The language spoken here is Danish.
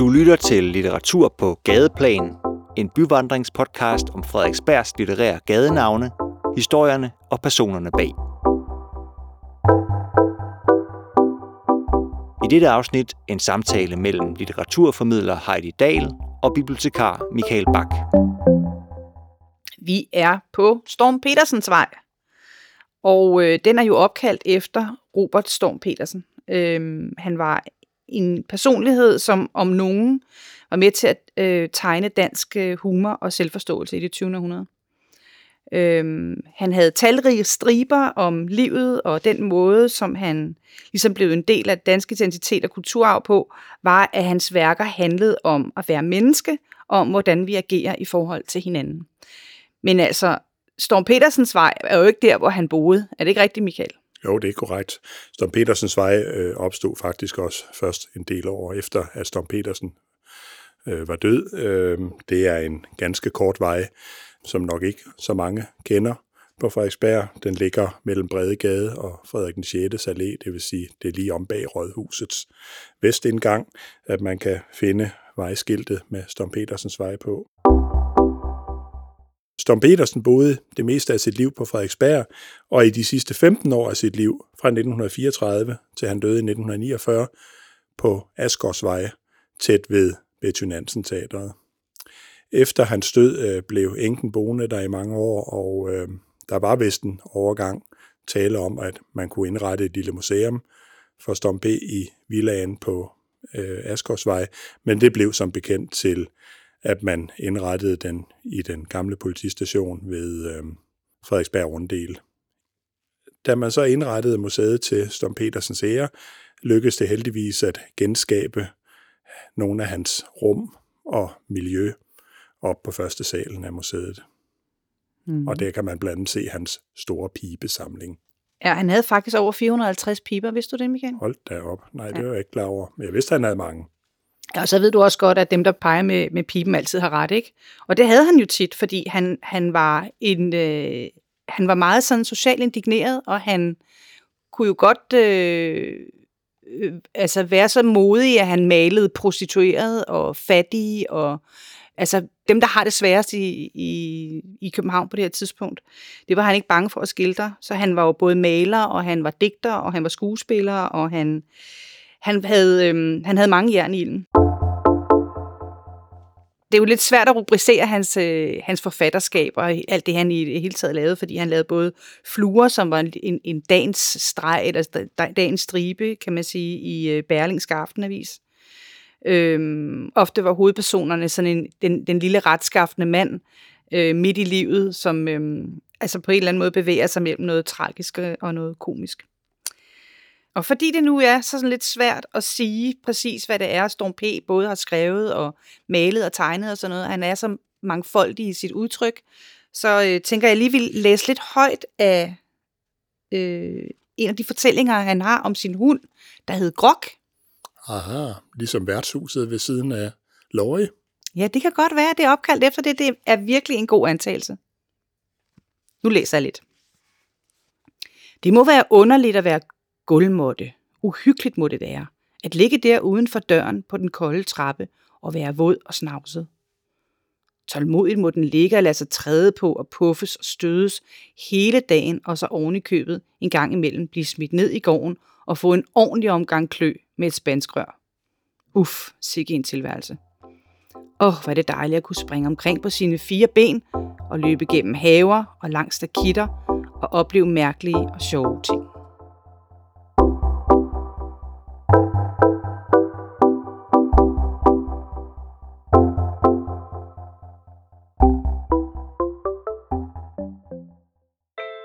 Du lytter til Litteratur på Gadeplan, en byvandringspodcast om Frederiksbergs litterære gadenavne, historierne og personerne bag. I dette afsnit en samtale mellem litteraturformidler Heidi Dahl og bibliotekar Michael Bak. Vi er på Storm Petersens vej, og øh, den er jo opkaldt efter Robert Storm Petersen. Øhm, han var en personlighed, som om nogen var med til at øh, tegne dansk øh, humor og selvforståelse i det 20. århundrede. Øhm, han havde talrige striber om livet, og den måde, som han ligesom blev en del af dansk identitet og kulturarv på, var, at hans værker handlede om at være menneske, og om hvordan vi agerer i forhold til hinanden. Men altså, Storm Petersens vej er jo ikke der, hvor han boede. Er det ikke rigtigt, Michael? Jo, det er korrekt. Storm Petersens vej øh, opstod faktisk også først en del år efter, at Storm Petersen øh, var død. Øh, det er en ganske kort vej, som nok ikke så mange kender på Frederiksberg. Den ligger mellem Bredegade og Frederik den 6. Allé, det vil sige, det er lige om bag Rådhusets vestindgang, at man kan finde vejskiltet med Storm Petersens vej på. Storm Petersen boede det meste af sit liv på Frederiksberg, og i de sidste 15 år af sit liv, fra 1934 til han døde i 1949, på Asgårdsvej, tæt ved Betty Nansen Efter hans død øh, blev enken boende der i mange år, og øh, der var vist en overgang tale om, at man kunne indrette et lille museum for Storm i villaen på øh, Asgårdsvej, men det blev som bekendt til at man indrettede den i den gamle politistation ved øh, Frederiksberg Runddel. Da man så indrettede museet til Storm Petersens ære, lykkedes det heldigvis at genskabe nogle af hans rum og miljø op på første salen af museet. Mm. Og der kan man blandt andet se hans store pibesamling. Ja, han havde faktisk over 450 piber, vidste du det, Michael? Hold da op. Nej, det ja. var jeg ikke klar over. Men jeg vidste, at han havde mange. Og så ved du også godt, at dem, der peger med, med pipen, altid har ret, ikke? Og det havde han jo tit, fordi han, han, var, en, øh, han var meget sådan socialt indigneret, og han kunne jo godt øh, øh, altså være så modig, at han malede prostitueret og fattige, og altså dem, der har det sværest i, i, i København på det her tidspunkt, det var han ikke bange for at skildre. Så han var jo både maler, og han var digter, og han var skuespiller, og han han havde, øhm, han havde mange jern i ilden. Det er jo lidt svært at rubricere hans, øh, hans forfatterskab og alt det, han i det hele taget lavede, fordi han lavede både fluer, som var en, en dagens streg, eller dagens stribe, kan man sige, i øh, Berlingske Aftenavis. Øhm, ofte var hovedpersonerne sådan en, den, den lille retskaffende mand øh, midt i livet, som øh, altså på en eller anden måde bevæger sig mellem noget tragisk og noget komisk. Og fordi det nu er så sådan lidt svært at sige præcis, hvad det er, Storm P. både har skrevet og malet og tegnet og sådan noget, han er så mangfoldig i sit udtryk, så øh, tænker jeg lige vil læse lidt højt af øh, en af de fortællinger, han har om sin hund, der hed Grok. Aha, ligesom værtshuset ved siden af Løje. Ja, det kan godt være, det er opkaldt efter det. Det er virkelig en god antagelse. Nu læser jeg lidt. Det må være underligt at være gulvmåtte. Uhyggeligt må det være. At ligge der uden for døren på den kolde trappe og være våd og snavset. Tålmodigt må den ligge og lade sig træde på og puffes og stødes hele dagen og så oven i købet en gang imellem blive smidt ned i gården og få en ordentlig omgang klø med et spanskrør. Uff, sikke en tilværelse. Åh, oh, hvor er det dejligt at kunne springe omkring på sine fire ben og løbe gennem haver og langs stakitter og opleve mærkelige og sjove ting.